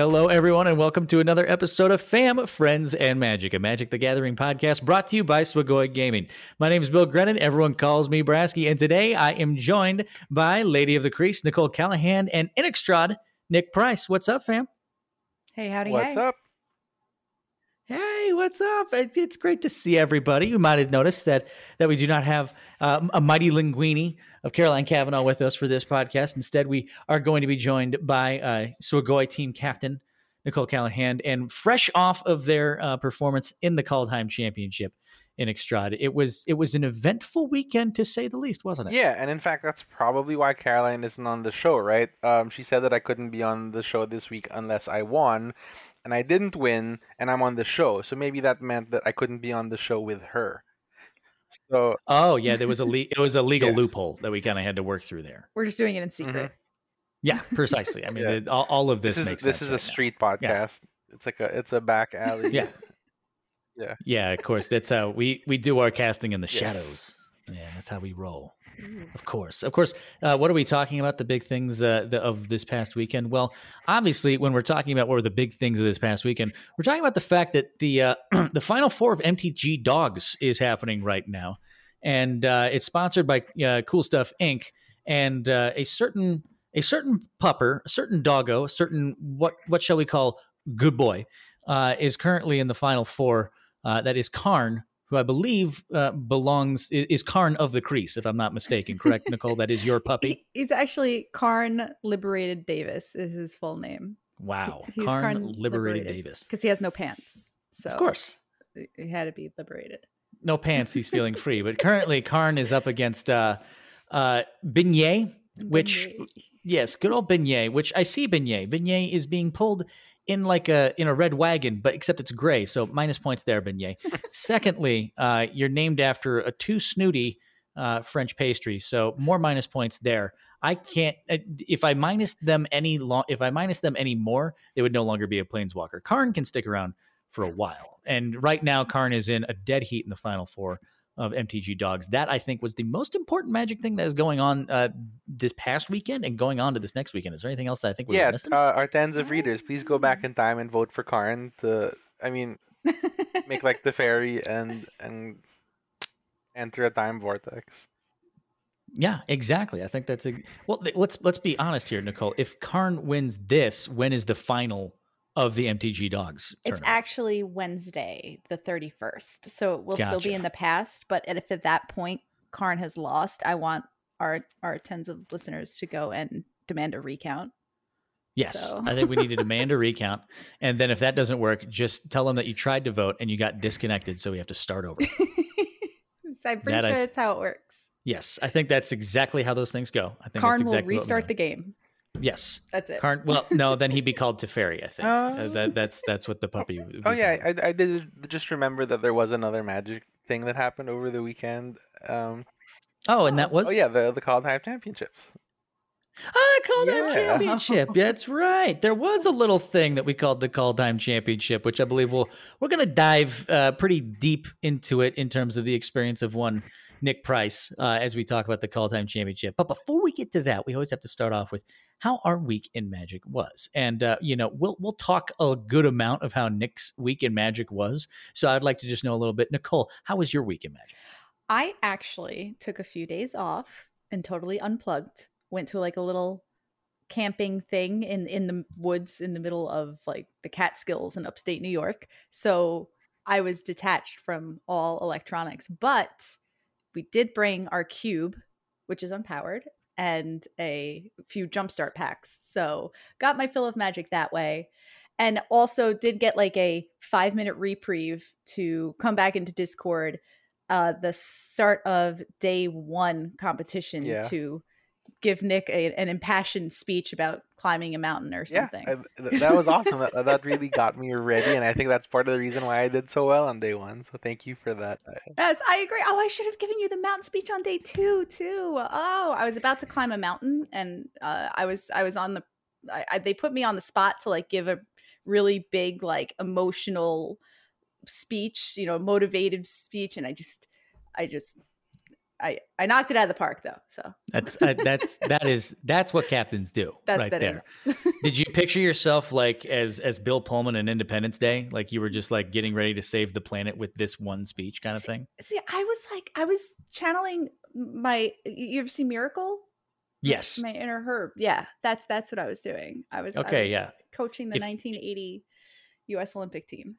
Hello, everyone, and welcome to another episode of Fam, Friends, and Magic, a Magic the Gathering podcast brought to you by Swagoi Gaming. My name is Bill Grennan. Everyone calls me Brasky, and today I am joined by Lady of the Crease, Nicole Callahan, and Innistrad, Nick Price. What's up, fam? Hey, howdy, What's hey. up? Hey, what's up? It's great to see everybody. You might have noticed that that we do not have um, a mighty linguini of Caroline Kavanaugh with us for this podcast. Instead, we are going to be joined by uh, Swagoi team captain Nicole Callahan, and fresh off of their uh, performance in the Kaldheim Championship in Extrad, it was it was an eventful weekend to say the least, wasn't it? Yeah, and in fact, that's probably why Caroline isn't on the show, right? Um, she said that I couldn't be on the show this week unless I won, and I didn't win, and I'm on the show. So maybe that meant that I couldn't be on the show with her. So Oh yeah, there was a le- it was a legal Yes. loophole that we kind of had to work through there. We're just doing it in mm-hmm. secret. Yeah, precisely. I mean, Yeah. it- all, all of this, this, is makes this sense is a right now. street podcast. It's like a it's a back alley. Yeah. Yeah. Yeah, of course. That's how we we do our casting in the Yes. shadows. Yeah, that's how we roll. Of course, of course. Uh, what are we talking about? The big things uh, the, of this past weekend. Well, obviously, when we're talking about what were the big things of this past weekend, we're talking about the fact that the uh, the final four of MTG Dogs is happening right now, and uh, it's sponsored by uh, Cool Stuff Inc. and uh, a certain a certain pupper, a certain doggo, a certain what what shall we call good boy, is currently in the final four. That is Karn, who I believe uh, belongs is Karn of the Crease, if I'm not mistaken. Correct, Nicole? That is your puppy. He's actually Karn Liberated Davis is his full name Wow, he's Karn, Karn Liberated, Liberated. Davis. because he has no pants. So Of course, he had to be liberated. no pants. He's feeling free. But currently, Karn is up against uh, uh, Beignet, which Beignet. yes, good old Beignet. Which I see Beignet. Beignet is being pulled in like a in a red wagon, but except it's gray. So minus points there, Beignet. Secondly, uh, you're named after a too snooty uh, French pastry, so more minus points there. I can't uh, if I minus them any long if I minus them any more, they would no longer be a planeswalker. Karn can stick around for a while, and right now Karn is in a dead heat in the final four of MTG Dogs. That I think was the most important Magic thing that is going on uh, this past weekend and going on to this next weekend. Is there anything else that I think we're Yeah, missing? uh, our tens of readers, please go back in time and vote for Karn to I mean make like the fairy and and enter a time vortex. Yeah, exactly. I think that's a well. Let's let's be honest here, Nicole. If Karn wins this, when is the final of the MTG Dogs? It's actually Wednesday, the 31st. So it will still be in the past. But if at that point Karn has lost, I want our our tens of listeners to go and demand a recount. yes. so. I think we need to demand a recount, and then if that doesn't work, just tell them that you tried to vote and you got disconnected, so we have to start over. I'm pretty That I sure th- that's how it works. yes, I think that's exactly how those things go. I think Karn will exactly what restart the game. Yes, That's it. Karn. Well, no, then he'd be called Teferi. I think uh, Oh. that, that's that's what the puppy. would Oh yeah. I, I did just remember that there was another magic thing that happened over the weekend. Um, Oh, and that was. oh yeah, the the Kaldheim Championships. Oh, the Kaldheim Yeah. Championship. That's right. There was a little thing that we called the Kaldheim Championship, which I believe we'll we're going to dive uh, pretty deep into it in terms of the experience of one Nick Price uh, as we talk about the Kaldheim Championship. But before we get to that, we always have to start off with how our week in Magic was, and uh, you know we'll we'll talk a good amount of how Nick's week in Magic was. So I'd like to just know a little bit, Nicole. How was your week in Magic? I actually took a few days off and totally unplugged. Went to like a little camping thing in in the woods in the middle of like the Catskills in upstate New York. So I was detached from all electronics, but we did bring our cube, which is unpowered, and a few jumpstart packs. So got my fill of magic that way. And also did get like a five minute reprieve to come back into Discord uh, the start of day one competition Yeah. to give Nick a, an impassioned speech about climbing a mountain or something. Yeah, I, that was awesome. that, that really got me ready, and I think that's part of the reason why I did so well on day one. So thank you for that. Yes, I agree. Oh, I should have given you the mountain speech on day two too. Oh, I was about to climb a mountain, and uh, I was I was on the. I, I, they put me on the spot to like give a really big like emotional speech, you know, motivated speech, and I just, I just, I I knocked it out of the park though. So That's uh, that's that is that's what captains do that, right that there. Did you picture yourself like as as Bill Pullman in Independence Day, like you were just like getting ready to save the planet with this one speech kind of thing? See, I was like, I was channeling my. You ever seen Miracle? Yes. My inner herb. Yeah, that's that's what I was doing. I was I Okay, was yeah. coaching the If- 1980 U.S. Olympic team.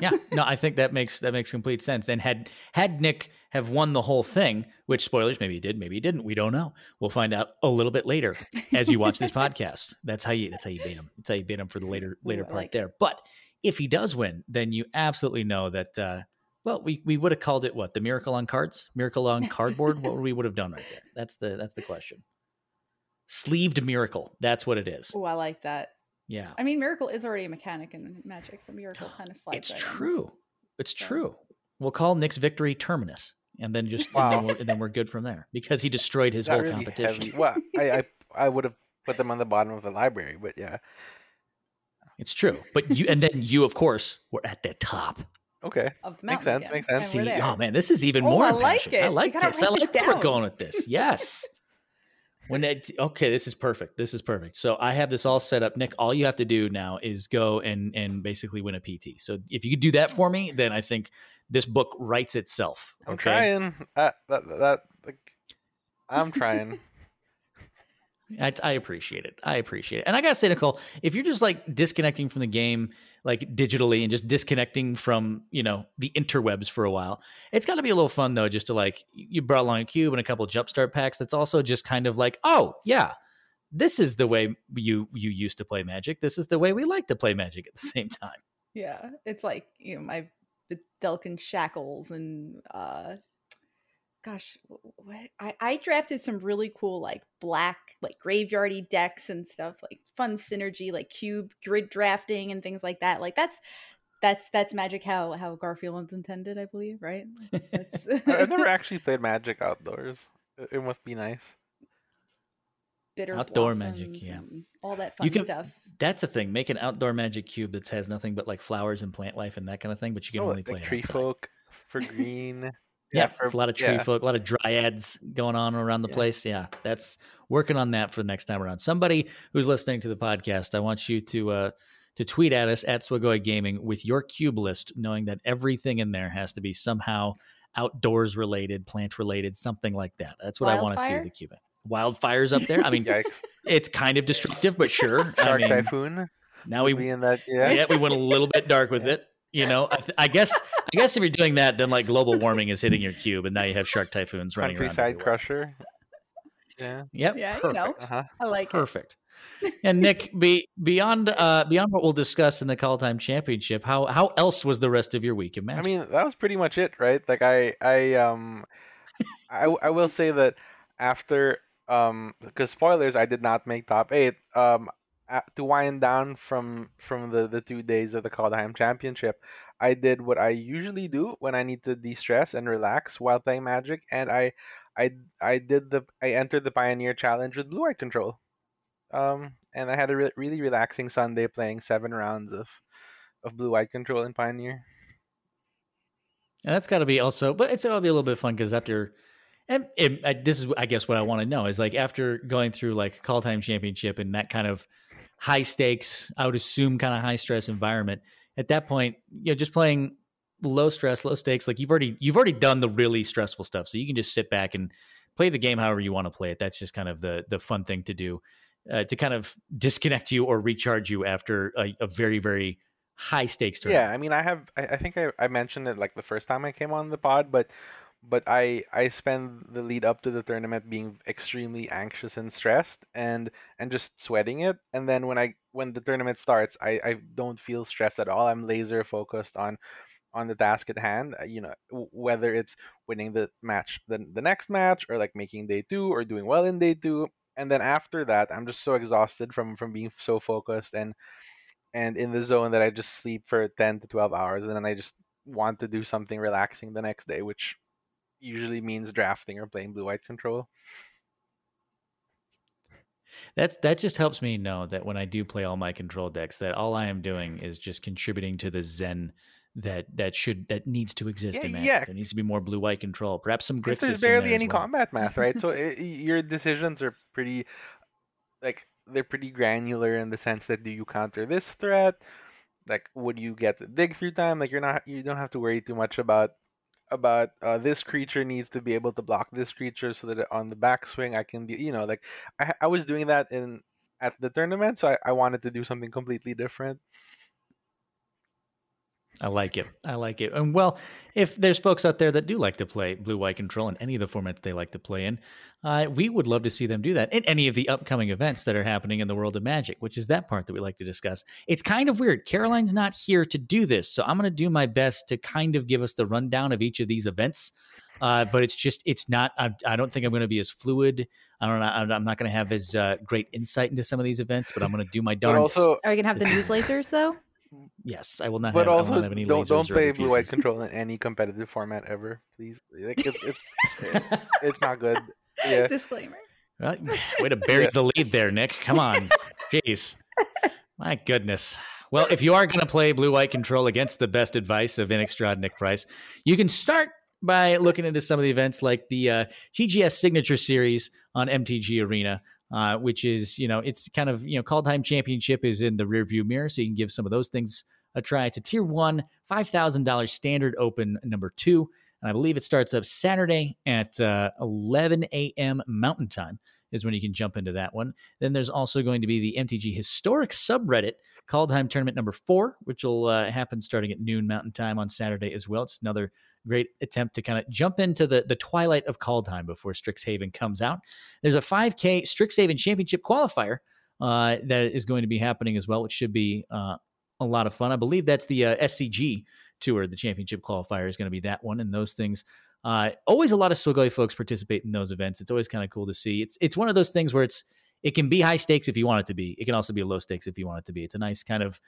Yeah, no, I think that makes that makes complete sense. And had had Nick have won the whole thing, which spoilers, maybe he did, maybe he didn't. We don't know. We'll find out a little bit later as you watch this podcast. That's how you that's how you beat him. That's how you beat him for the later later I part like it. there. But if he does win, then you absolutely know that. uh well, we, we would have called it what the miracle on cards, miracle on cardboard. what we would have done right there? That's the that's the question. Sleeved miracle. That's what it is. Oh, I like that. Yeah, I mean, Miracle is already a mechanic in Magic, so Miracle kind of slides. it's right in. true. It's So- true. We'll call Nick's victory terminus, and then just and, then we're, and then we're good from there because he destroyed his Is that whole really competition. heavy? Well, I, I I would have put them on the bottom of the library, but yeah. It's true, but you and then you, of course, were at the top. Okay. Of Makes sense, again, makes sense. and See, oh man, this is even Oh, more. I like impassioned. it. I like this. I like this where we're going with this. Yes. When it, okay, this is perfect. This is perfect. So I have this all set up. Nick, all you have to do now is go and and basically win a PT. So if you could do that for me, then I think this book writes itself. I'm trying. Uh, that that like, I'm trying. I, I appreciate it. I appreciate it. And I gotta say, Nicole, if you're just like disconnecting from the game, like digitally, and just disconnecting from you know the interwebs for a while, it's got to be a little fun though, just to like you brought along a cube and a couple jumpstart packs. That's also just kind of like, oh yeah, this is the way you you used to play Magic. This is the way we like to play Magic at the same time. Yeah, it's like you know my the Delkin shackles and uh, gosh, what I I drafted some really cool like black like graveyardy decks and stuff like fun synergy like cube grid drafting and things like that. Like that's that's that's magic how how Garfield intended, I believe, right? That's, I- I've never actually played Magic outdoors. It- It must be nice. bitter Outdoor magic, yeah. all that fun You can- stuff. That's a thing. Make an outdoor Magic cube that has nothing but like flowers and plant life and that kind of thing, but you can Oh, only like play it tree outside. folk for green. Yeah, for- it's a lot of tree yeah. folk, a lot of dryads going on around the Yeah. place. Yeah, that's working on that for the next time around. Somebody who's listening to the podcast, I want you to uh, to tweet at us at Swagoi Gaming with your cube list, knowing that everything in there has to be somehow outdoors related, plant related, something like that. That's what I want to see as a cube. Wildfires up there. I mean, it's kind of destructive, but sure. I Dark mean, typhoon. now would we be in that. Yeah. yeah. we went a little bit dark with Yeah. it. You know, I, th- I guess I guess if you're doing that, then like global warming is hitting your cube, and now you have shark typhoons running around. Countryside crusher. Yeah. Yep. Yeah, you perfect. know. Uh huh. I like it. Perfect. And Nick, be, beyond uh, beyond what we'll discuss in the Kaldheim Championship, how how else was the rest of your week in I mean, that was pretty much it, right? Like I, I, um, I, I will say that after, um, because spoilers, I did not make top eight. Um, a- to wind down from from the the two days of the Kaldheim Championship, I did what I usually do when I need to de-stress and relax while playing Magic, and I, I, I did the I entered the Pioneer Challenge with Blue Eye Control. Um, and I had a re- really relaxing Sunday playing seven rounds of of Blue Eye Control in Pioneer. And that's got to be also, but it's to be a little bit fun because after, and it, I, this is, I guess, what I want to know is like after going through like Kaldheim Championship and that kind of high stakes, I would assume kind of high stress environment. At that point, you know, just playing low stress, low stakes, like you've already you've already done the really stressful stuff, so you can just sit back and play the game however you want to play it. That's just kind of the the fun thing to do uh, to kind of disconnect you or recharge you after a, a very very high stakes tournament. Yeah, I mean, I have. I, I think I, I mentioned it like the first time I came on the pod, but but I I spend the lead up to the tournament being extremely anxious and stressed and and just sweating it. And then when I when the tournament starts, I I don't feel stressed at all. I'm laser focused on on the task at hand. uh, You know, whether it's winning the match the the next match or like making day two or doing well in day two. And then after that, I'm just so exhausted from from being so focused and and in the zone that I just sleep for 10 to 12 hours and then I just want to do something relaxing the next day, which usually means drafting or playing blue white control. That's that just helps me know that when I do play all my control decks, that all I am doing is just contributing to the zen that that should that needs to exist Yeah, in Magic. yeah. There needs to be more blue white control. Perhaps some Grixis. there's barely there any well. combat math, right? so eh, i your decisions are pretty, like they're pretty granular in the sense that do you counter this threat? Like, would you get the dig through time? Like, you're not you don't have to worry too much about about uh, this creature needs to be able to block this creature so that on the backswing I can be, you know, like I I was doing that in at the tournament, so I, I wanted to do something completely different. I like it. I like it. And well, if there's folks out there that do like to play blue white control in any of the formats they like to play in, uh, we would love to see them do that in any of the upcoming events that are happening in the world of Magic, which is that part that we like to discuss. It's kind of weird. Caroline's not here to do this, so I'm going to do my best to kind of give us the rundown of each of these events. Uh, but it's just it's not. I, I don't think I'm going to be as fluid. I don't know. I'm I'm not going to have as uh, great insight into some of these events, but I'm going to do my But darndest. also, Are you gonna have the This- news lasers though? Yes, I will not. but have, also not have any don't don't play blue white control in any competitive format ever, please. Like it's it's it's not good. Yeah. Disclaimer. Well, way to bury Yeah. the lead there, Nick. Come on. Jeez. My goodness. Well, if you are going to play blue white control against the best advice of Innistrad Nick Price, you can start by looking into some of the events like the uh, TGS Signature Series on MTG Arena, uh, which is, you know, it's kind of, you know, Kaldheim Championship is in the rearview mirror, so you can give some of those things a try. It's a tier one, $5,000 standard open number two. And I believe it starts up Saturday at uh, 11 a.m. Mountain Time is when you can jump into that one. Then there's also going to be the MTG Historic subreddit Kaldheim Tournament number four, which will uh, happen starting at noon Mountain Time on Saturday as well. It's another great attempt to kind of jump into the, the twilight of Kaldheim before Strixhaven comes out. There's a 5K Strixhaven Championship qualifier uh, that is going to be happening as well, which should be uh, a lot of fun. I believe that's the uh, SCG tour. The championship qualifier is going to be that one, and those things. Uh, always a lot of Swagoi folks participate in those events. It's always kind of cool to see. It's it's one of those things where it's it can be high stakes if you want it to be. It can also be low stakes if you want it to be. It's a nice kind of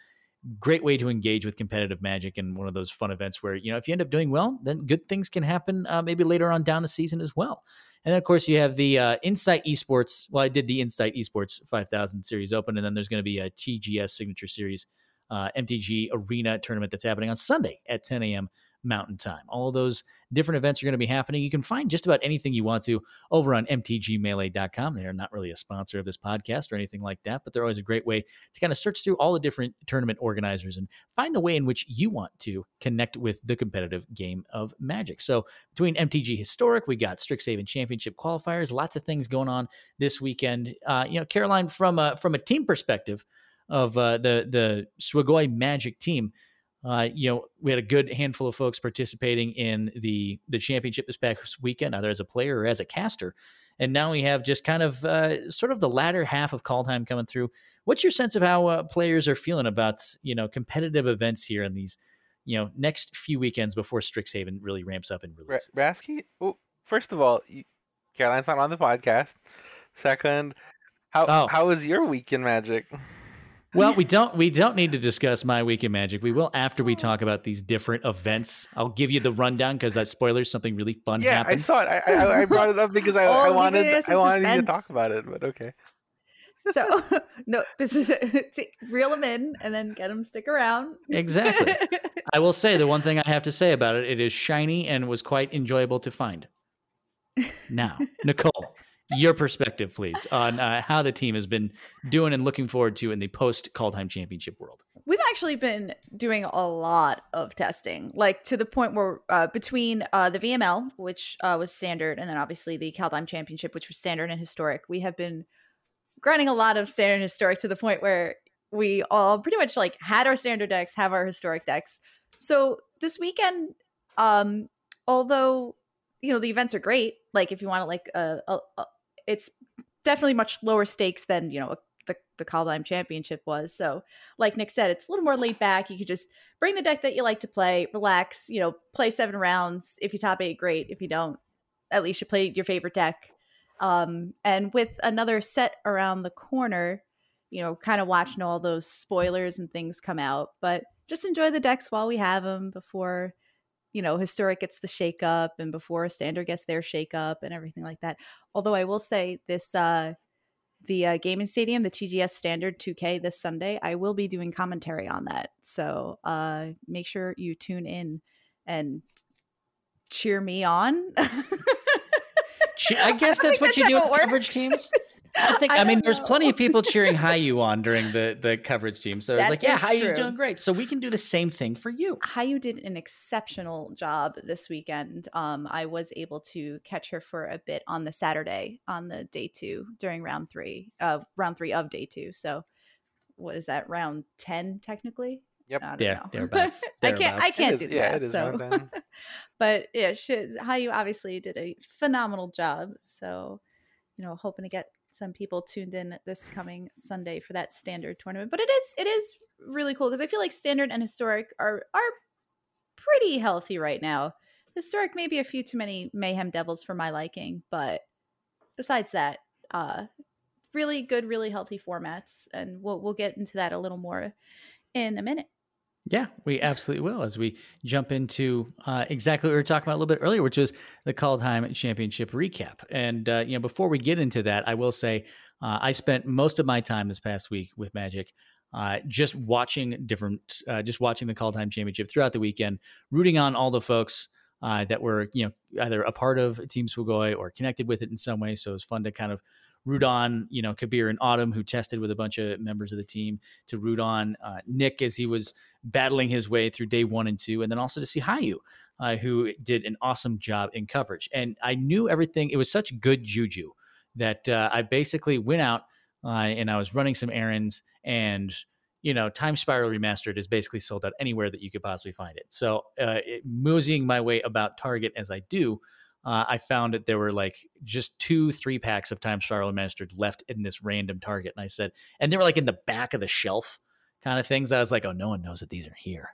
great way to engage with competitive magic and one of those fun events where you know if you end up doing well, then good things can happen uh, maybe later on down the season as well. And then of course you have the uh, Insight Esports. Well, I did the Insight Esports 5000 Series Open, and then there's going to be a TGS Signature Series uh, MTG Arena tournament that's happening on Sunday at 10 a.m. Mountain Time. All those different events are going to be happening. You can find just about anything you want to over on mtgmelee.com. They're not really a sponsor of this podcast or anything like that, but they're always a great way to kind of search through all the different tournament organizers and find the way in which you want to connect with the competitive game of Magic. So between MTG Historic, we got Strixhaven Championship qualifiers, lots of things going on this weekend. Uh, you know, Caroline, from a, from a team perspective of uh, the the Swagoi Magic team, uh, you know, we had a good handful of folks participating in the the championship this past weekend, either as a player or as a caster. And now we have just kind of uh, sort of the latter half of Kaldheim coming through. What's your sense of how uh, players are feeling about you know competitive events here in these you know next few weekends before Strixhaven really ramps up and releases? Brasky, oh, first of all, you, Caroline's not on the podcast. Second, how Oh. how was your week in Magic? Well, we don't we don't need to discuss my week in magic. We will after we talk about these different events. I'll give you the rundown because that spoilers something really fun yeah, I happened. saw it. I, I I brought it up because I, oh, I Oh, wanted I in wanted you to talk about it, but okay. So no, this is take, reel them in and then get them stick around. Exactly. I will say the one thing I have to say about it, it is shiny and was quite enjoyable to find. Now, Nicole, your perspective, please, on uh, how the team has been doing and looking forward to in the post Time Championship world. We've actually been doing a lot of testing, like to the point where uh, between uh, the VML, which uh, was standard, and then obviously the Kaldheim Championship, which was standard and historic, we have been grinding a lot of standard and historic to the point where we all pretty much like had our standard decks, have our historic decks. So this weekend, um, although you know the events are great, like if you want to like uh, uh, it's definitely much lower stakes than you know the the Kaldheim Championship was. So like Nick said, it's a little more laid back. You could just bring the deck that you like to play, relax, you know, play seven rounds. If you top eight, great. If you don't, at least you played your favorite deck. Um, and with another set around the corner, you know, kind of watching all those spoilers and things come out, but just enjoy the decks while we have them before, you know, historic gets the shake up and before standard gets their shake up and everything like that. Although I will say this, uh, the uh, gaming stadium, the TGS Standard 2K this Sunday. I will be doing commentary on that, so uh, make sure you tune in and cheer me on. I guess that's what you do with coverage teams. I think. I, I mean, there's plenty of people cheering Hayu on during the the coverage team. So it's like, yeah, Hayu's doing great. So we can do the same thing for you. Hayu did an exceptional job this weekend. Um, I was able to catch her for a bit on the Saturday on the day two during round three, uh, round three of day two. So what is that? Round ten technically. Yep. Yeah, thereabouts, I can't. I can't do that. Yeah, so. but yeah, she, Hayu obviously did a phenomenal job. So, you know, hoping to get some people tuned in this coming Sunday for that standard tournament. But it is it is really cool because I feel like standard and historic are are pretty healthy right now. Historic maybe a few too many mayhem devils for my liking, but besides that, uh really good, really healthy formats, and we'll we'll get into that a little more in a minute. Yeah, we absolutely will as we jump into uh, exactly what we were talking about a little bit earlier, which was the Kaldheim Championship recap. And uh, you know, before we get into that, I will say uh, I spent most of my time this past week with Magic. Uh, just watching different, uh, just watching the Kaldheim Championship throughout the weekend, rooting on all the folks uh, that were, you know, either a part of Team Swagoi or connected with it in some way. So it was fun to kind of root on, you know, Kabir and Autumn, who tested with a bunch of members of the team, to root on uh, Nick as he was battling his way through day one and two, and then also to see Hayu, uh, who did an awesome job in coverage. And I knew everything. It was such good juju that uh, I basically went out uh, and I was running some errands and you know, Time Spiral Remastered is basically sold out anywhere that you could possibly find it. So, uh, it, moseying my way about Target as I do, uh, I found that there were like just two, three packs of Time Spiral Remastered left in this random Target. And I said, and they were like in the back of the shelf kind of things. I was like, oh, no one knows that these are here.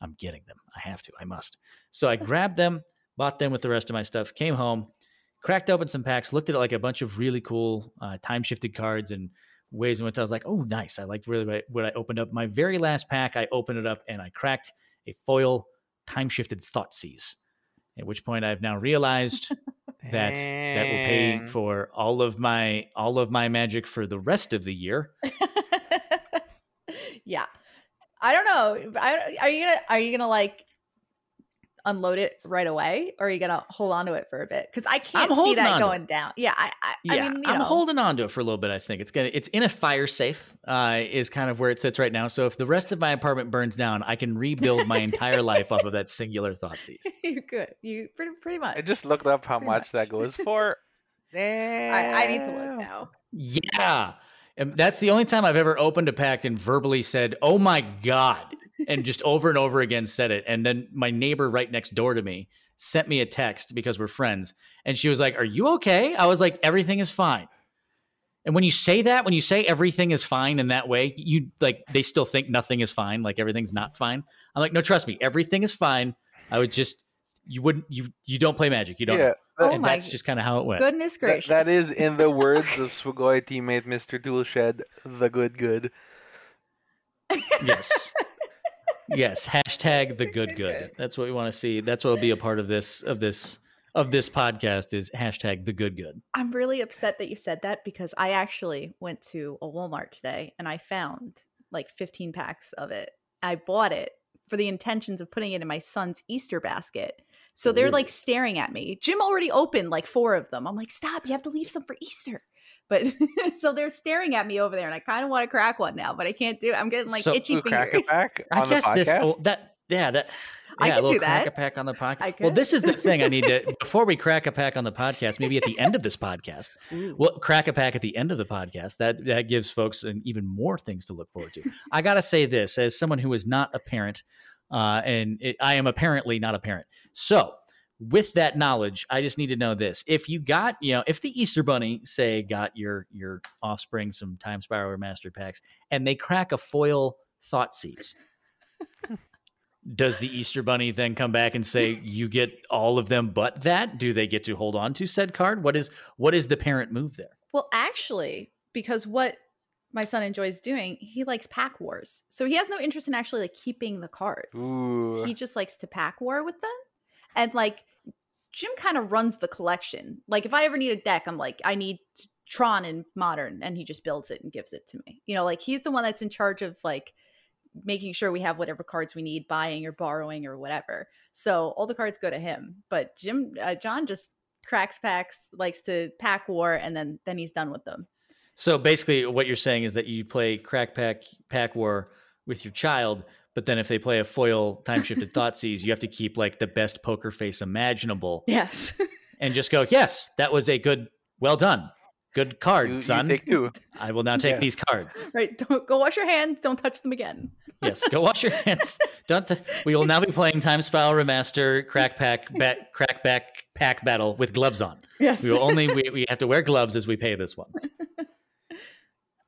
I'm getting them. I have to. I must. So I grabbed them, bought them with the rest of my stuff, came home, cracked open some packs, looked at like a bunch of really cool uh, time shifted cards and ways in which I was like, oh, nice. I liked really what I opened up. My very last pack, I opened it up and I cracked a foil time shifted Thoughtseize. At which point I've now realized that that will pay for all of my all of my magic for the rest of the year. yeah. I don't know. I, are you gonna are you gonna like unload it right away, or are you gonna hold on to it for a bit? Because I can't see that going down. Yeah, I, I, yeah, I mean, I'm know. holding on to it for a little bit. I think it's gonna it's in a fire safe. Uh, is kind of where it sits right now. So if the rest of my apartment burns down, I can rebuild my entire life off of that singular thought Thoughtseize. you could. You pretty pretty much. I just looked up how much, much, that goes for. I, I need to look now. Yeah. And that's the only time I've ever opened a pack and verbally said, "Oh my god," and just over and over again said it. And then my neighbor right next door to me sent me a text because we're friends, and she was like, "Are you okay?" I was like, "Everything is fine." And when you say that, when you say everything is fine in that way, you like they still think nothing is fine, like everything's not fine. I'm like, no, trust me, everything is fine. I would just you wouldn't you you don't play magic, you don't. Yeah, oh and that's just kind of how it went. Goodness gracious! that, that is, in the words of Swagoi teammate Mr. Toolshed, the good good. Yes. Yes. Hashtag the good good. That's what we want to see. That's what will be a part of this of this of this podcast is hashtag the good good. I'm really upset that you said that because I actually went to a Walmart today and I found like 15 packs of it. I bought it for the intentions of putting it in my son's Easter basket. So they're like staring at me. Jim already opened like four of them. I'm like, stop, you have to leave some for Easter. But so they're staring at me over there, and I kind of want to crack one now, but I can't do. it. I'm getting like so, itchy fingers. I guess this oh, that yeah that yeah, I can a little do crack that. a pack on the podcast. Well, this is the thing I need to before we crack a pack on the podcast. Maybe at the end of this podcast, Ooh. we'll crack a pack at the end of the podcast. That that gives folks an even more things to look forward to. I gotta say this as someone who is not a parent, uh, and it, I am apparently not a parent. So with that knowledge, I just need to know this. If you got, you know, if the Easter Bunny, say, got your your offspring some Time Spiral Remastered packs, and they crack a foil Thoughtseize, does the Easter Bunny then come back and say you get all of them but that? Do they get to hold on to said card? What is what is the parent move there? Well, actually, because what my son enjoys doing, he likes pack wars. So he has no interest in actually like keeping the cards. Ooh. He just likes to pack war with them. And like Jim kind of runs the collection. Like if I ever need a deck, I'm like, I need Tron in modern and he just builds it and gives it to me. You know, like he's the one that's in charge of like making sure we have whatever cards we need, buying or borrowing or whatever. So all the cards go to him. But Jim uh, John just cracks packs, likes to pack war, and then then he's done with them. So basically, what you're saying is that you play crack pack pack war with your child, but then if they play a foil time shifted Thoughtseize, you have to keep like the best poker face imaginable. Yes. and just go, yes, that was a good, well done. Good card, You, you son. take two. I will now take Yeah. these cards. right. Don't go wash your hands. Don't touch them again. Yes, go wash your hands. Don't. T- we will now be playing Time Spiral Remaster Crack Pack ba- Crack Back Pack Battle with gloves on. Yes. We will only we, we have to wear gloves as we pay this one.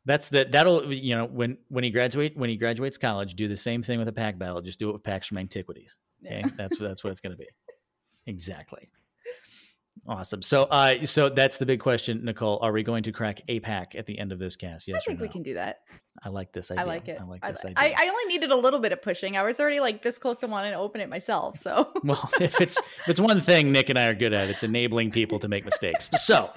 That's the that'll you know when when he graduate when he graduates college, do the same thing with a pack battle. Just do it with packs from antiquities. Okay, Yeah. that's that's what it's going to be. Exactly. Awesome. So, uh, so that's the big question, Nicole. Are we going to crack a pack at the end of this cast? Yes I think no? we can do that. I like this idea. I like it. I like I, this li- idea. I, I only needed a little bit of pushing. I was already like this close to wanting to open it myself. So Well, if it's if it's one thing Nick and I are good at, it's enabling people to make mistakes. So,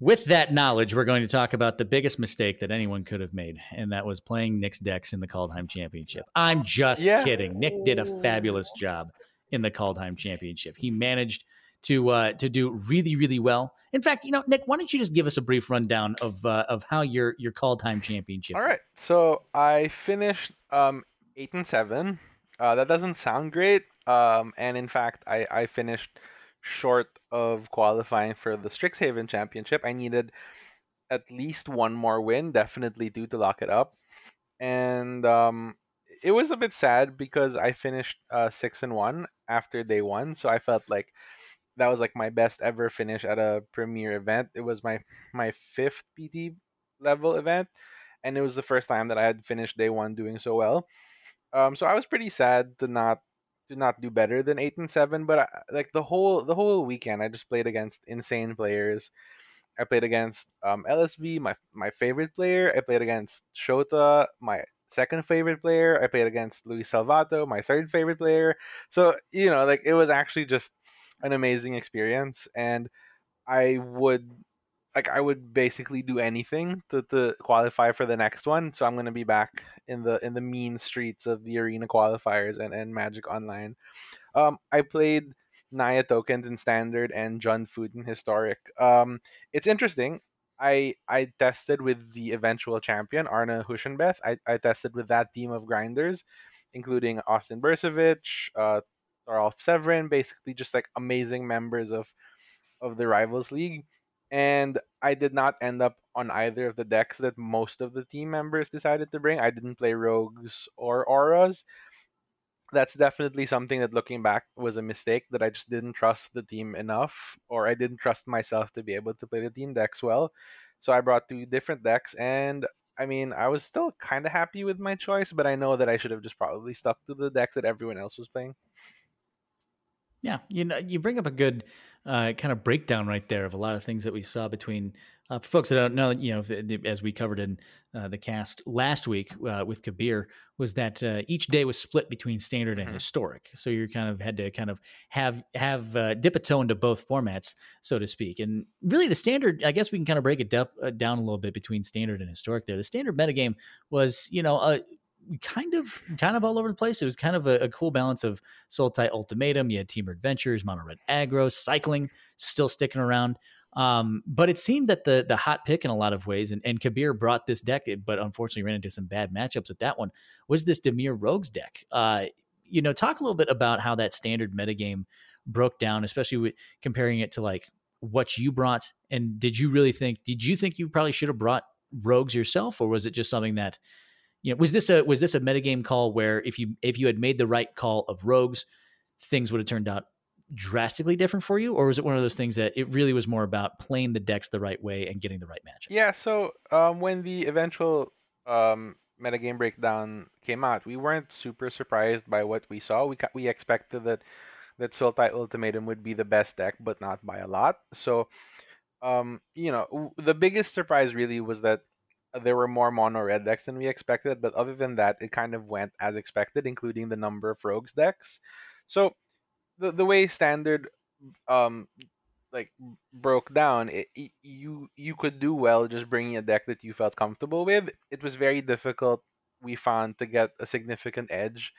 with that knowledge, we're going to talk about the biggest mistake that anyone could have made, and that was playing Nick's decks in the Kaldheim Championship. I'm just Yeah. kidding. Nick did a fabulous job in the Kaldheim Championship. He managed to uh, to do really really well. In fact, you know, Nick, why don't you just give us a brief rundown of uh, of how your your Kaldheim Championship? All right. So I finished um, eight and seven. Uh, that doesn't sound great. Um, and in fact, I, I finished short of qualifying for the Strixhaven Championship. I needed at least one more win, definitely two to lock it up. And um, it was a bit sad because I finished uh, six and one after day one. So I felt like that was like my best ever finish at a premier event. It was my my fifth PT level event and it was the first time that I had finished day one doing so well. Um, so I was pretty sad to not to not do better than eight and seven. But I, like the whole the whole weekend, I just played against insane players. I played against um, LSV, my my favorite player. I played against Shota, my second favorite player. I played against Luis Salvatto, my third favorite player. So you know, like it was actually just an amazing experience, and I would like I would basically do anything to, to qualify for the next one. So I'm gonna be back in the in the mean streets of the arena qualifiers and, and Magic Online. Um, I played Naya tokens in standard and Jund Food in historic. Um, it's interesting. I I tested with the eventual champion Arne Huschenbeth. I, I tested with that team of grinders, including Austin Bursavich, uh, Severin, basically just like amazing members of of the Rivals League and I did not end up on either of the decks that most of the team members decided to bring. I didn't play rogues or auras. That's definitely something that looking back was a mistake that I just didn't trust the team enough or I didn't trust myself to be able to play the team decks well. So I brought two different decks and I mean, I was still kind of happy with my choice, but I know that I should have just probably stuck to the deck that everyone else was playing. Yeah, you know, you bring up a good uh, kind of breakdown right there of a lot of things that we saw between uh, for folks that don't know. You know, as we covered in uh, the cast last week uh, with Kabir, was that uh, each day was split between standard and Mhm. historic. So you kind of had to kind of have have uh, dip a toe into both formats, so to speak. And really, the standard, I guess we can kind of break it uh, down a little bit between standard and historic. There, the standard metagame was, you know, uh, kind of kind of all over the place. It was kind of a, a cool balance of Sultai Ultimatum. You had Temur Adventures, Mono Red Aggro, cycling still sticking around. Um, but it seemed that the the hot pick in a lot of ways, and, and Kabir brought this deck, but unfortunately ran into some bad matchups with that one, was this Dimir Rogues deck. Uh, you know, talk a little bit about how that standard metagame broke down, especially with comparing it to like what you brought. And did you really think, did you think you probably should have brought Rogues yourself, or was it just something that you know was this a was this a metagame call where if you if you had made the right call of rogues things would have turned out drastically different for you or was it one of those things that it really was more about playing the decks the right way and getting the right match Yeah, so um, when the eventual um, metagame breakdown came out, we weren't super surprised by what we saw. We we expected that that Sultai Ultimatum would be the best deck, but not by a lot. So, um, you know, the biggest surprise really was that there were more mono red decks than we expected. But other than that, it kind of went as expected, including the number of rogues decks. So, the the way standard um like broke down, it, it, you you could do well just bringing a deck that you felt comfortable with. It was very difficult we found to get a significant edge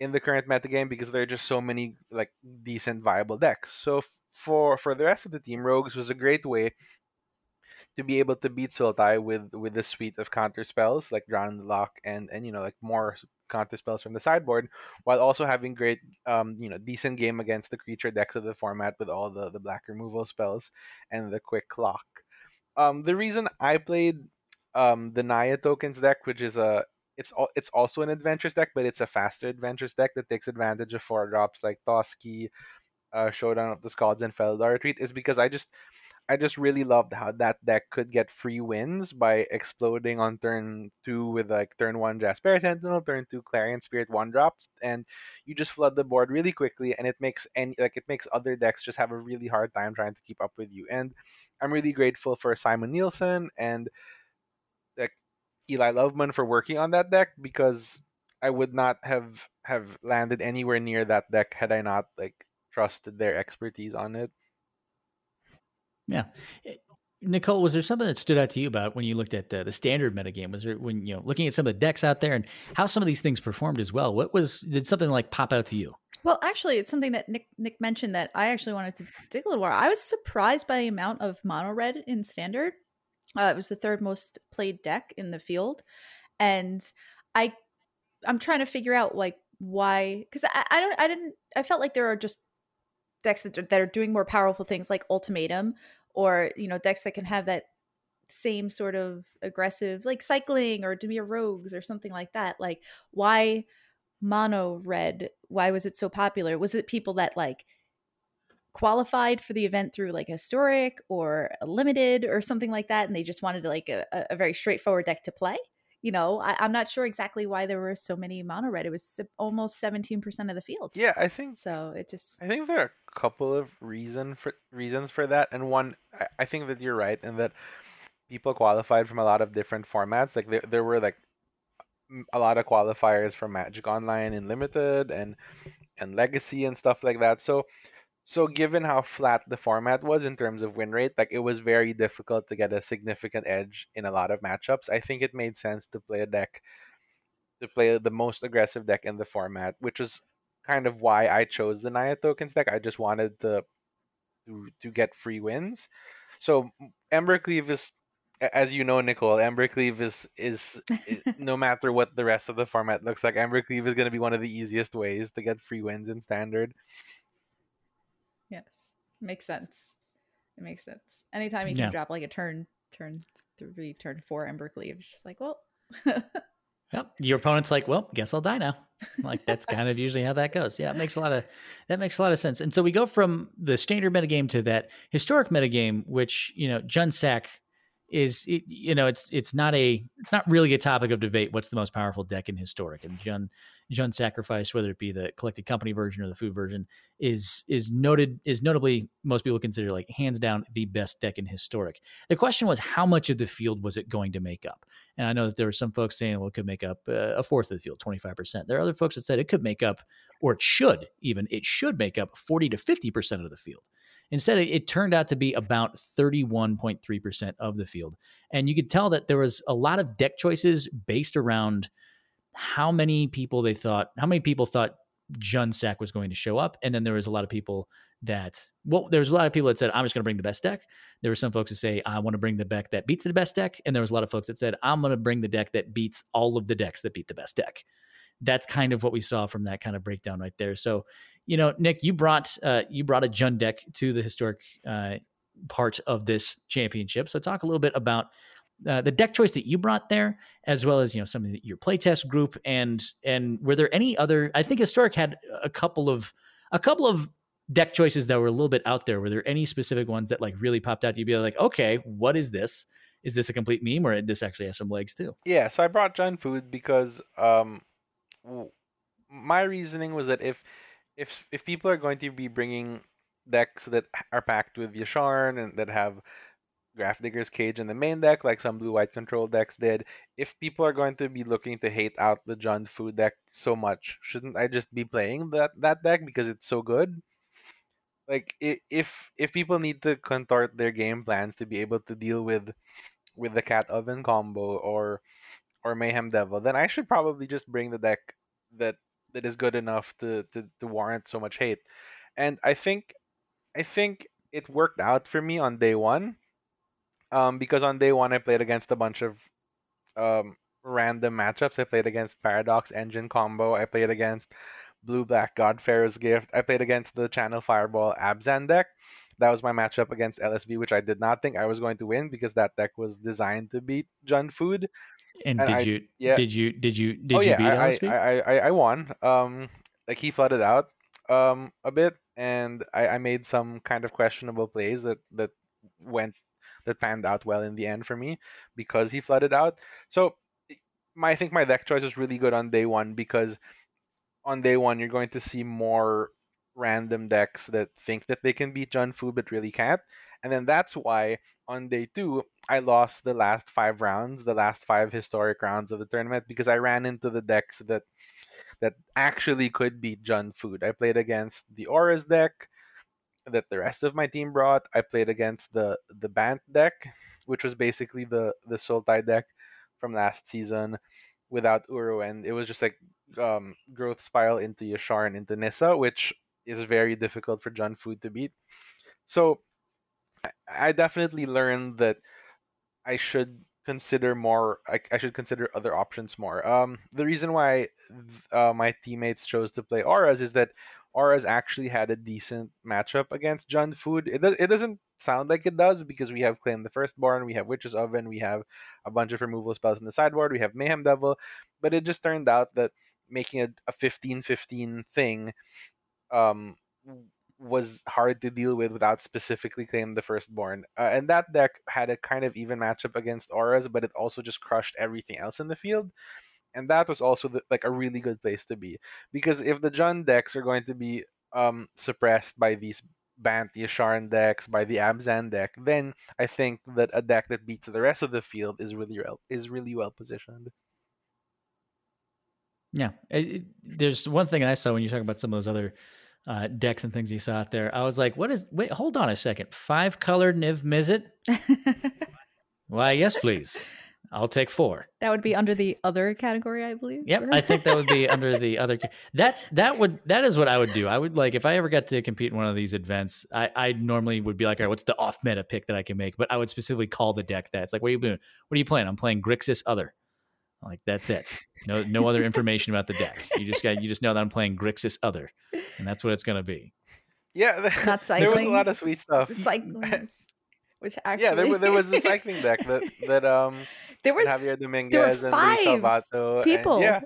in the current metagame because there are just so many like decent viable decks. So for for the rest of the team, Rogues was a great way to be able to beat Sultai with with a suite of counter spells like Drown Lock and and you know like more counter spells from the sideboard, while also having great um you know decent game against the creature decks of the format with all the the black removal spells and the quick clock. Um, the reason I played um the Naya tokens deck, which is a it's al- it's also an adventures deck, but it's a faster adventures deck that takes advantage of four drops like Toski, uh, Showdown of the Skalds, and Felidar Retreat, is because I just I just really loved how that deck could get free wins by exploding on turn two with like turn one Jaspera Sentinel, turn two Clarion Spirit one drops, and you just flood the board really quickly, and it makes any like it makes other decks just have a really hard time trying to keep up with you. And I'm really grateful for Simon Nielsen and like Eli Loveman for working on that deck because I would not have have landed anywhere near that deck had I not like trusted their expertise on it. Yeah. Eh, Nicole, was there something that stood out to you about when you looked at the, the standard metagame? Was there when you know looking at some of the decks out there and how some of these things performed as well? What was did something like pop out to you? Well, actually, it's something that Nick Nick mentioned that I actually wanted to dig a little more. I was surprised by the amount of mono red in standard. Uh, it was the third most played deck in the field, and I I'm trying to figure out like why because I, I don't I didn't I felt like there are just decks that are, that are doing more powerful things like ultimatum or you know decks that can have that same sort of aggressive like cycling or Dimir rogues or something like that. Like why mono red? Why was it so popular? Was it people that like qualified for the event through like historic or limited or something like that and they just wanted like a, a very straightforward deck to play you know I, am not sure exactly why there were so many mono red it was almost 17% of the field. Yeah i think so it just i think there are a couple of reason for reasons for that and one i, I think that you're right and that people qualified from a lot of different formats like there, there were like a lot of qualifiers from magic online and limited and and legacy and stuff like that so so given how flat the format was in terms of win rate, like it was very difficult to get a significant edge in a lot of matchups. I think it made sense to play a deck to play the most aggressive deck in the format, which is kind of why I chose the Naya tokens deck. I just wanted to to, to get free wins. So Embercleave is as you know, Nicole, Embercleave is, is is no matter what the rest of the format looks like, Embercleave is going to be one of the easiest ways to get free wins in standard. Yes, makes sense. It makes sense. Anytime you can yeah. drop like a turn, turn three, turn four Embercleave, it's just like, well. Yep. Your opponent's like, well, guess I'll die now. Like that's kind of usually how that goes. Yeah, it makes a lot of that makes a lot of sense. And so we go from the standard metagame to that historic metagame, which you know, Jund Sak is it, you know it's it's not a it's not really a topic of debate what's the most powerful deck in historic. And Jund Jund sacrifice whether it be the collected company version or the food version is is noted is notably most people consider like hands down the best deck in historic. The question was how much of the field was it going to make up? And i know that there were some folks saying well it could make up uh, a fourth of the field 25% there are other folks that said it could make up or it should even it should make up 40 to 50% of the field Instead, it, turned out to be about 31.3% of the field. And you could tell that there was a lot of deck choices based around how many people they thought, how many people thought Jund Sak was going to show up. And then there was a lot of people that, well, there was a lot of people that said, I'm just going to bring the best deck. There were some folks who say, I want to bring the deck that beats the best deck. And there was a lot of folks that said, I'm going to bring the deck that beats all of the decks that beat the best deck. That's kind of what we saw from that kind of breakdown right there. So you know, Nick, you brought uh, you brought a Jund deck to the historic uh, part of this championship. So talk a little bit about uh, the deck choice that you brought there, as well as you know some of your playtest group, and and were there any other? I think historic had a couple of a couple of deck choices that were a little bit out there. Were there any specific ones that like really popped out? To You'd be like, okay, what is this? Is this a complete meme, or this actually has some legs too? Yeah, so I brought Jund Food because um, my reasoning was that if if if people are going to be bringing decks that are packed with Yasharn and that have Grafdigger's Cage in the main deck, like some blue white control decks did, if people are going to be looking to hate out the Jund Food deck so much, shouldn't I just be playing that that deck because it's so good? like if if people need to contort their game plans to be able to deal with with the cat oven combo or or mayhem devil, then I should probably just bring the deck that that is good enough to to, to warrant so much hate. And I think I think it worked out for me on day one. Um, because on day one I played against a bunch of um random matchups. I played against Paradox Engine combo. I played against Blue Black God Pharaoh's Gift. I played against the Channel Fireball Abzan deck. That was my matchup against LSV, which I did not think I was going to win because that deck was designed to beat Jund Food. And And did I- you yeah. did you did you did oh you yeah, beat I? I, I, I I won. Um, like he flooded out um a bit, and I, I made some kind of questionable plays that that went that panned out well in the end for me because he flooded out. So my I think my deck choice was really good on day one because on day one you're going to see more random decks that think that they can beat Jund Food but really can't. And then that's why on day two I lost the last five rounds, the last five historic rounds of the tournament because I ran into the decks that that actually could beat Jund Food. I played against the Auras deck that the rest of my team brought. I played against the the Bant deck, which was basically the the Sultai deck from last season without Uro, and it was just like um, growth spiral into Yasharn and into Nissa, which is very difficult for Jund Food to beat. So I- definitely learned that I should consider more. I, I should consider other options more. Um, the reason why uh, my teammates chose to play Auras is that Auras actually had a decent matchup against Jund Food. It does, it doesn't sound like it does because we have Claim the Firstborn, we have Witch's Oven, we have a bunch of removal spells in the sideboard, we have Mayhem Devil, but it just turned out that making a, a 15-15 thing um, was hard to deal with without specifically claiming the firstborn. Uh, and that deck had a kind of even matchup against auras, but it also just crushed everything else in the field. And that was also the, like a really good place to be because if the Jund decks are going to be um, suppressed by these Bant Yasharn decks, by the Abzan deck, then I think that a deck that beats the rest of the field is really well is really well positioned. Yeah, it, it- there's one thing I saw when you talk about some of those other uh, decks and things you saw out there. I was like, "What is? Wait, hold on a second. Five colored Niv Mizzet? Why, yes, please. I'll take four. that would be under the other category, I believe. Yep, I think that would be under the other. ca- That's that would that is what I would do. I would like if I ever got to compete in one of these events. I I normally would be like, all right, what's the off meta pick that I can make? But I would specifically call the deck that. It's like, what are you doing? What are you playing? I'm playing Grixis Other. I'm like that's it. No no other information about the deck. You just got you just know that I'm playing Grixis Other, and that's what it's gonna be. Yeah, Not cycling. there was a lot of sweet stuff. Cycling, which actually yeah, there was there was the cycling deck that that um there was Javier Dominguez and Luis five Salvatto and- people. yeah,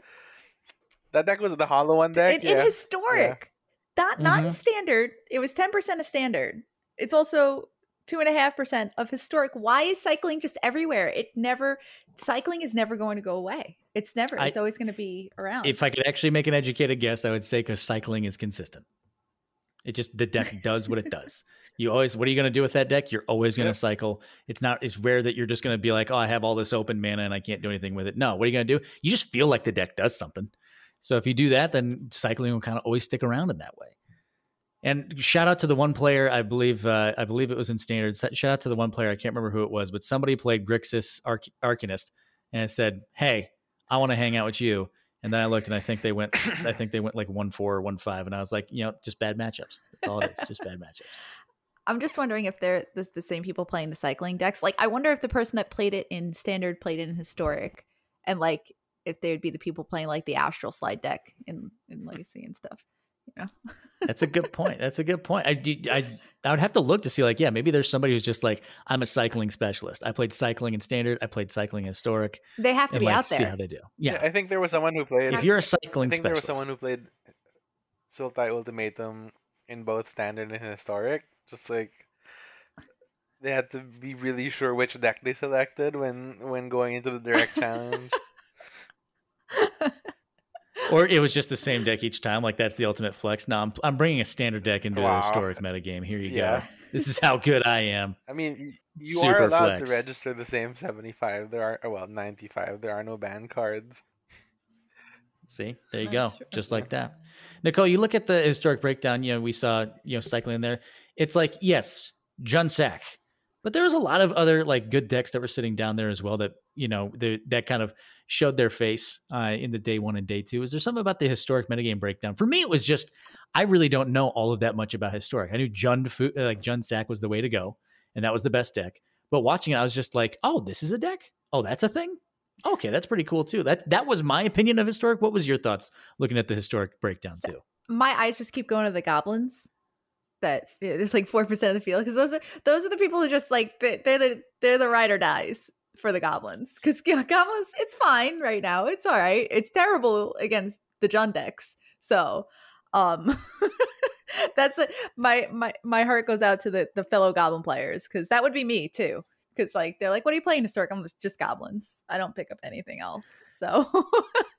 that deck was the hollow one deck. in, in yeah. historic. Not not Mhm. standard. It was ten percent of standard. It's also two and a half percent of historic. Why is cycling just everywhere? It never cycling is never going to go away. It's never. I- it's always going to be around. If I could actually make an educated guess, I would say because cycling is consistent. It just the deck does what it does. You always what are you going to do with that deck? You're always going to Yep. cycle. It's not it's rare that you're just going to be like, "Oh, I have all this open mana and I can't do anything with it." No, what are you going to do? You just feel like the deck does something. So if you do that, then cycling will kind of always stick around in that way. And shout out to the one player, I believe uh, I believe it was in standard. Shout out to the one player, I can't remember who it was, but somebody played Grixis Arc- Arcanist and said, "Hey, I want to hang out with you." And then I looked, and I think they went. I think they went like one four or one five, and I was like, you know, just bad matchups. That's all it is, just bad matchups. I'm just wondering if they're the, the same people playing the cycling decks. Like, I wonder if the person that played it in standard played it in historic, and like if they would be the people playing like the astral slide deck in in legacy and stuff. You know, That's a good point. That's a good point. I, do- I I would have to look to see like, yeah, maybe there's somebody who's just like, I'm a cycling specialist. I played cycling in standard. I played cycling in historic, they have to and be like out see there. how they do. Yeah, Yeah, I think there was someone who played. if you're a cycling think there was someone who played Sultai Ultimatum in both standard and historic. Just like they had to be really sure which deck they selected when when going into the direct challenge. or it was just the same deck each time. Like that's the ultimate flex. No, I'm I'm bringing a standard deck into Wow. a historic metagame. Here you Yeah. go. This is how good I am. I mean, you Super are allowed flex. to register the same 75. There are oh, well 95. There are no ban cards. See, there you That's go. True. Just like that. Nicole, you look at the historic breakdown, you know, we saw, you know, cycling in there. It's like, yes, Jund Sac. But there was a lot of other like good decks that were sitting down there as well that, you know, the, that kind of showed their face uh, in the day one and day two. Is there something about the historic metagame breakdown? For me, it was just, I really don't know all of that much about historic. I knew Jund, like Jund Sac was the way to go, and that was the best deck. But watching it, I was just like, oh, this is a deck? Oh, that's a thing? Okay, that's pretty cool too. That that was my opinion of historic. What was your thoughts looking at the historic breakdown too? My eyes just keep going to the goblins. That there's like four percent of the field because those are those are the people who just like they're the they're the ride or dies for the goblins because goblins it's fine right now it's all right it's terrible against the decks so um that's a, my my my heart goes out to the the fellow goblin players because that would be me too because like they're like, "What are you playing historic?" I'm just goblins. I don't pick up anything else. So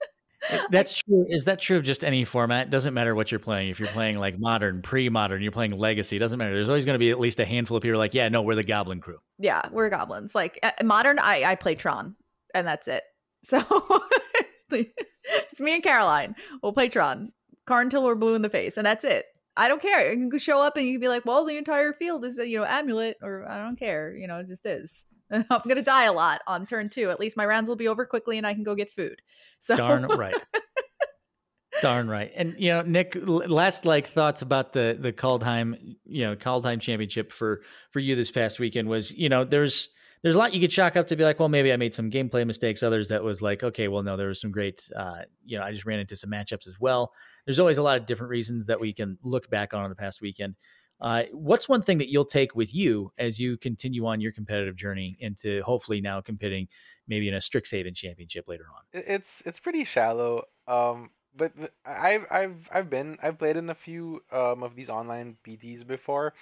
that's true. Is that true of just any format? Doesn't matter what you're playing. If you're playing like modern, pre-modern, you're playing legacy. Doesn't matter. There's always going to be at least a handful of people like, "Yeah, no, we're the goblin crew." Yeah, we're goblins. Like eh, modern, I I play Tron, and that's it. So it's me and Caroline. We'll play Tron. Car until we're blue in the face, and that's it. I don't care. You can show up and you can be like, well, the entire field is you know amulet, or I don't care. You know, it just is. I'm gonna die a lot on turn two. At least my rounds will be over quickly, and I can go get food. So darn right. Darn right. And you know, Nick, last like thoughts about the the Kaldheim, you know, Kaldheim championship for for you this past weekend was, you know, there's there's a lot you could chalk up to be like, well, maybe I made some gameplay mistakes. Others that was like, okay, well, no, there was some great, uh, you know, I just ran into some matchups as well. There's always a lot of different reasons that we can look back on in the past weekend. Uh, what's one thing that you'll take with you as you continue on your competitive journey into hopefully now competing maybe in a Strixhaven championship later on? It's it's pretty shallow. Um, but I've I've I've been I've played in a few um of these online PTs before,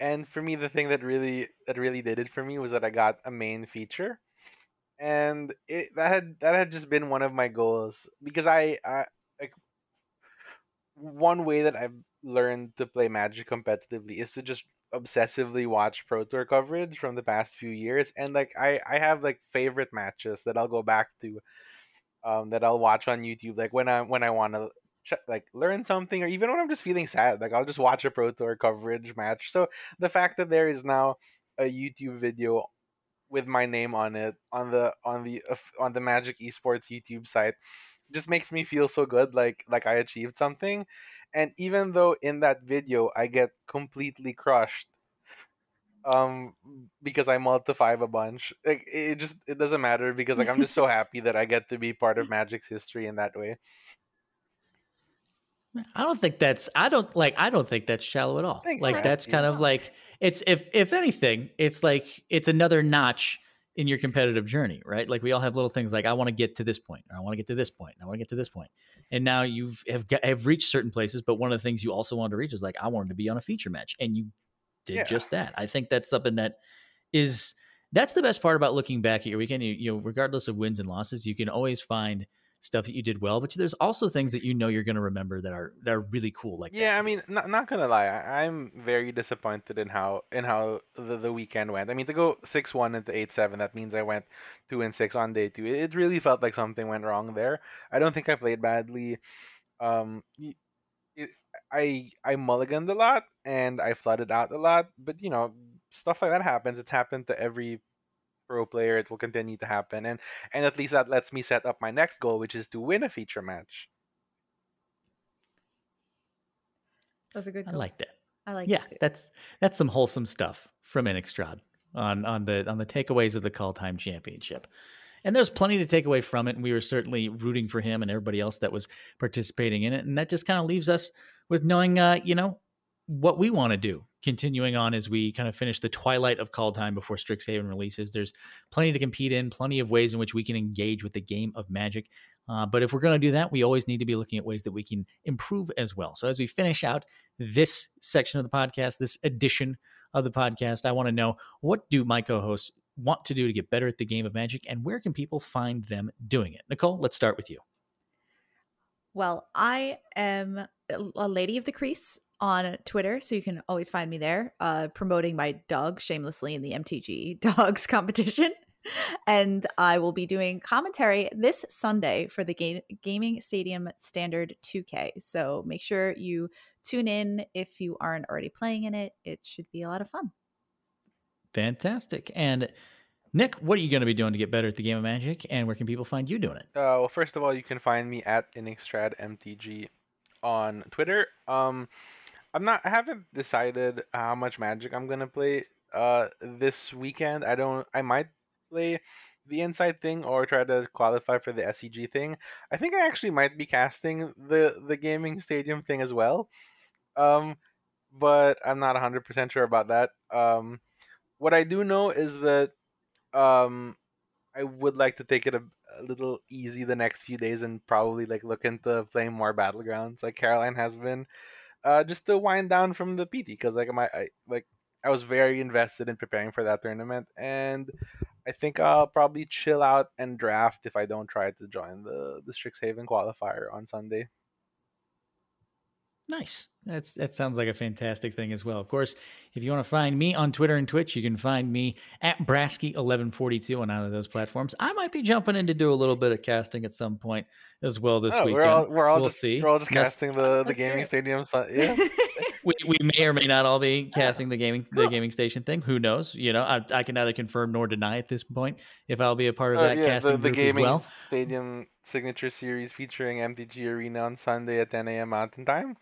and for me, the thing that really that really did it for me was that I got a main feature, and it that had that had just been one of my goals because I, I like one way that I've learned to play Magic competitively is to just obsessively watch Pro Tour coverage from the past few years, and like I I have like favorite matches that I'll go back to, um, that I'll watch on YouTube, like when I when I want to like learn something or even when I'm just feeling sad, like I'll just watch a Pro Tour coverage match. So the fact that there is now a YouTube video with my name on it on the on the on the Magic Esports YouTube site just makes me feel so good like like I achieved something. And even though in that video I get completely crushed um because I multi-five a bunch. Like it just it doesn't matter because like I'm just so happy that I get to be part of Magic's history in that way. I don't think that's I don't like I don't think that's shallow at all. Thanks, like that's kind of like it's if if anything, it's like it's another notch in your competitive journey, right? Like we all have little things like I want to get to this point, or I want to get to this point, I want to get to this point, and now you've have got, have reached certain places. But one of the things you also wanted to reach is like I wanted to be on a feature match, and you did yeah. just that. I think that's something that is that's the best part about looking back at your weekend. You, you know, regardless of wins and losses, you can always find stuff that you did well, but there's also things that you know you're going to remember that are that are really cool. Like yeah. I mean, not, not gonna lie, I, am very disappointed in how in how the, the weekend went. I mean, to go six one into eight seven, that means I went two and six on day two. It really felt like something went wrong there. I don't think I played badly. Um, it, I I mulliganed a lot and I flooded out a lot, but you know stuff like that happens. It's happened to every pro player, it will continue to happen. And and at least that lets me set up my next goal, which is to win a feature match. That's a good. Goal. I like that. I like. It. Yeah, that's that's some wholesome stuff from Innistrad on on the on the takeaways of the Kaldheim Championship. And there's plenty to take away from it, and we were certainly rooting for him and everybody else that was participating in it. And that just kind of leaves us with knowing, uh, you know, what we want to do continuing on as we kind of finish the twilight of Kaldheim before Strixhaven releases. There's plenty to compete in, plenty of ways in which we can engage with the game of Magic. Uh, but if we're going to do that, we always need to be looking at ways that we can improve as well. So as we finish out this section of the podcast, this edition of the podcast, I want to know what do my co-hosts want to do to get better at the game of Magic, and where can people find them doing it? Nicole, let's start with you. Well, I am a lady of the crease on Twitter, so you can always find me there, uh, promoting my dog shamelessly in the MTG dogs competition. and I will be doing commentary this Sunday for the Ga- Gaming Stadium Standard 2K. So make sure you tune in if you aren't already playing in it. It should be a lot of fun. Fantastic. And Nick, what are you going to be doing to get better at the game of Magic, and where can people find you doing it? Uh, well, first of all, you can find me at InixtradMTG on Twitter. Um, I'm not. I haven't decided how much Magic I'm gonna play. Uh, this weekend, I don't. I might play the inside thing or try to qualify for the SCG thing. I think I actually might be casting the the gaming stadium thing as well. Um, but I'm not 100% sure about that. Um, what I do know is that um, I would like to take it a, a little easy the next few days and probably like look into playing more battlegrounds like Caroline has been, uh, just to wind down from the PT because like my I, like I was very invested in preparing for that tournament and I think I'll probably chill out and draft if I don't try to join the the Strixhaven qualifier on Sunday. Nice. That's that sounds like a fantastic thing as well. Of course, if you want to find me on Twitter and Twitch, you can find me at Brasky1142 on either of those platforms. I might be jumping in to do a little bit of casting at some point as well this Oh, weekend. we're all we're all We'll just see. we're all just Noth- casting the the Let's gaming it. stadium. So, yeah. We, we may or may not all be casting the gaming the gaming station thing. Who knows? You know, I, I can neither confirm nor deny at this point if I'll be a part of Uh, that yeah, casting the, the gaming well. stadium signature series featuring MTG Arena on Sunday at 10 a.m. Mountain Time.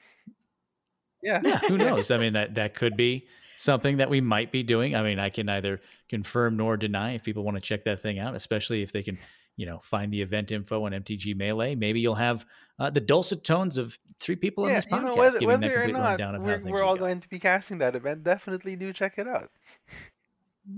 Yeah. yeah, who knows? I mean, that that could be something that we might be doing. I mean, I can neither confirm nor deny if people want to check that thing out, especially if they can, you know, find the event info on MTG Melee. Maybe you'll have uh, the dulcet tones of three people in yeah, this you podcast know, whether, giving that whether or complete not rundown of how we're, things we're all go. going to be casting that event, definitely do check it out.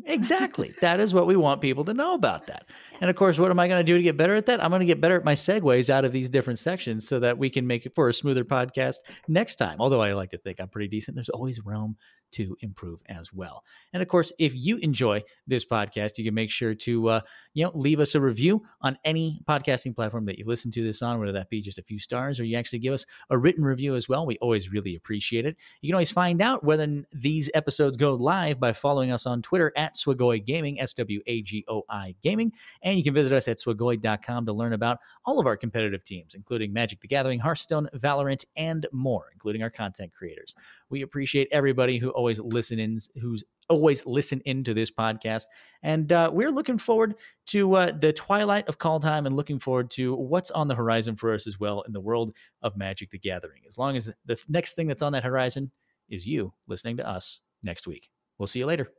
Exactly. that is what we want people to know about that. And of course, what am I going to do to get better at that? I'm going to get better at my segues out of these different sections so that we can make it for a smoother podcast next time. Although I like to think I'm pretty decent, there's always room to improve as well. And of course, if you enjoy this podcast, you can make sure to uh, you know leave us a review on any podcasting platform that you listen to this on, whether that be just a few stars or you actually give us a written review as well. We always really appreciate it. You can always find out whether these episodes go live by following us on Twitter at Swagoi Gaming, S W A G O I Gaming. And you can visit us at swagoi.com to learn about all of our competitive teams, including Magic the Gathering, Hearthstone, Valorant, and more, including our content creators. We appreciate everybody who always listens, who's always listen into this podcast. And uh, we're looking forward to uh, the twilight of Kaldheim and looking forward to what's on the horizon for us as well in the world of Magic the Gathering. As long as the next thing that's on that horizon is you listening to us next week. We'll see you later.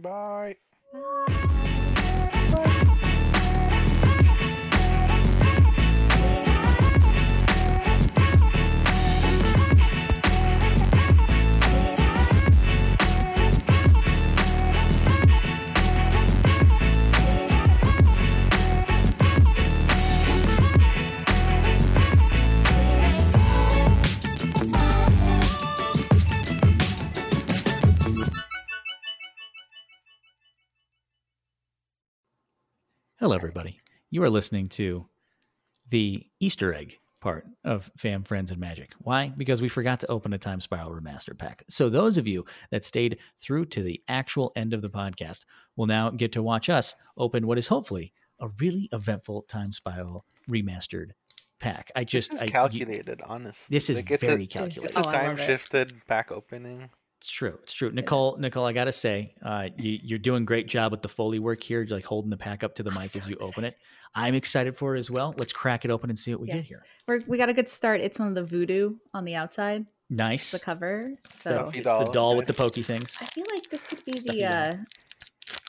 Bye. Hello, everybody. You are listening to the Easter egg part of Fam Friends and Magic. Why? Because we forgot to open a Time Spiral Remaster pack. So, those of you that stayed through to the actual end of the podcast will now get to watch us open what is hopefully a really eventful Time Spiral Remastered pack. I just this I, is you- calculated, honestly. this is Like, it's very a, calculated. It's a Oh, I time it. shifted pack opening. It's true. It's true. Nicole, Nicole, I gotta say, uh, you, you're doing great job with the foley work here, You're like holding the pack up to the I'm mic as so you open it. I'm excited for it as well. Let's crack it open and see what we get here. We're, we got a good start. It's one of the voodoo on the outside, Nice. the cover. So Stuffy the doll, doll with the pokey things. I feel like this could be Stuffy the. Uh,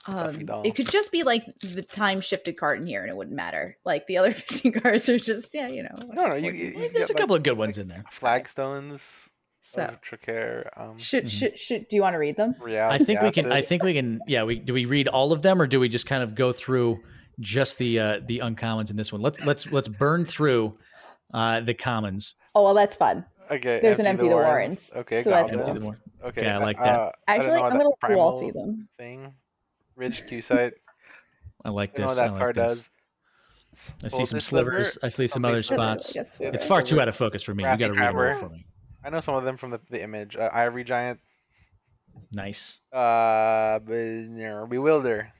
um, it could just be like the time shifted card in here, and it wouldn't matter. Like the other 15 cards are just yeah, you know. No, no, you, you, you There's get a like couple of good ones in there. flagstones So of Trokair. Um, should Mhm. should should do you want to read them? Real, I think we can. I think we can. Yeah. We do we read all of them, or do we just kind of go through just the uh, the uncommons in this one? Let's let's let's burn through uh, the commons. Oh well, that's fun. Okay. There's an empty the Warrens. warrens, Okay, so that's Empty the war- Okay, Okay, I like uh, that. I don't Actually, I'm gonna let you all see them. Thing. Ridged Kusite. I like I know this. what I that like card this. does. I see Full some Sliver, slivers. I see some Okay, other spots. guess It's so. far too out of focus for me. You got to read it all for me. I know some of them from the, the image. Uh, Ivory Giant. Nice. Uh, Be- Bewilder.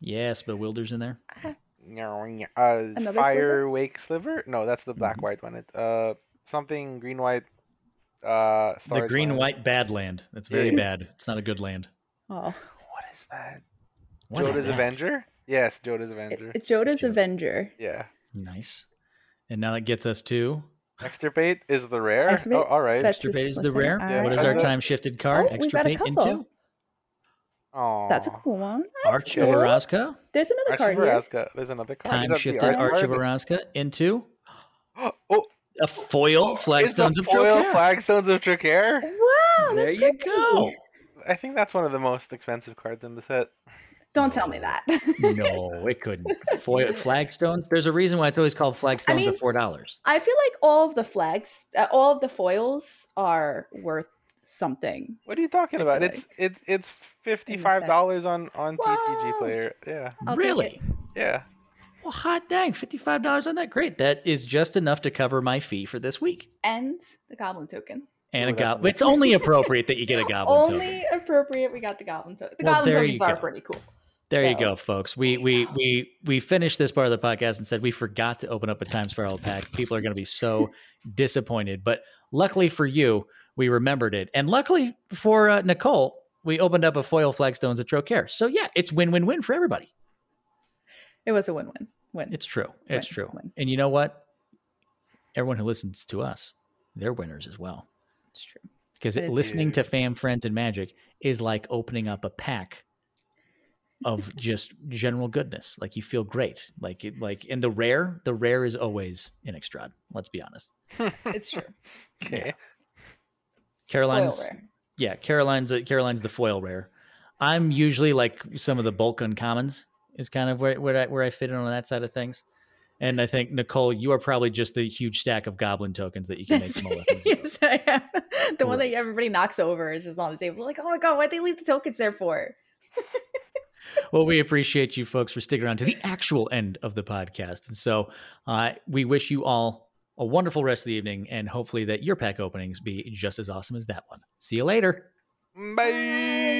Yes, but Wilder's in there. Uh, Another fire sliver? wake sliver? No, that's the black Mhm. white one. It uh something green white. Uh, The green land. white bad land. It's very Yeah. bad. It's not a good land. Oh, What is that? What is Jodah's that? Avenger? Yes, Jodah's it, Avenger. it's Jodah's Sure. Avenger. yeah. Nice. And now that gets us to Extirpate is the rare. Extirpate? Oh, all right. That's Extirpate is the what's in it. rare. All What right. is our time shifted card? Oh, we've got a Extirpate into Aw. That's a cool one. That's Arch of. Araska. There's another Arch of card here. Araska. There's another card. Time shifted art Arch of? Araska into Oh, a foil flagstones of the foil Trokair. flagstones of Trokair. Wow, There you pretty. go. I think that's one of the most expensive cards in the set. Don't tell me that. no, it couldn't. Foil flagstones. There's a reason why it's always called flagstones mean- of four dollars. I feel like all of the flags, uh, all of the foils are worth something. What are you talking about? feel It's it's it's fifty five dollars on on Whoa. TCG Player. Yeah, I'll really? yeah. Well, hot dang, fifty-five dollars on that. Great. That is just enough to cover my fee for this week. And the goblin token. And Ooh, a goblin. It's only appropriate that you get a goblin token. Only appropriate. We got the goblin token. The Well, goblin tokens are go. pretty cool. There you go, folks. We we we we finished this part of the podcast and said we forgot to open up a Times Square pack. People are going to be so disappointed, but luckily for you, we remembered it, and luckily for uh, Nicole, we opened up a foil flagstones at Trokair. So yeah, it's win win win for everybody. It was a win-win. Win. It's true. It's Win, true. win. And you know what? Everyone who listens to us, they're winners as well. It's true. Because listening to Fam Friends and Magic is like opening up a pack of just general goodness. Like you feel great. Like it, like in the rare, the rare is always in Extrad. Let's be honest. It's true. okay. Caroline's yeah, Caroline's a, Caroline's the foil rare. I'm usually like some of the bulk uncommons is kind of where where I, where I fit in on that side of things. And I think Nicole, you are probably just the huge stack of goblin tokens that you can make That's, mulligans. with. yes, I am. The one that everybody knocks over is just on the table. Like, oh my god, why'd they leave the tokens there for? Well, we appreciate you folks for sticking around to the actual end of the podcast. And so uh, we wish you all a wonderful rest of the evening and hopefully that your pack openings be just as awesome as that one. See you later. Bye.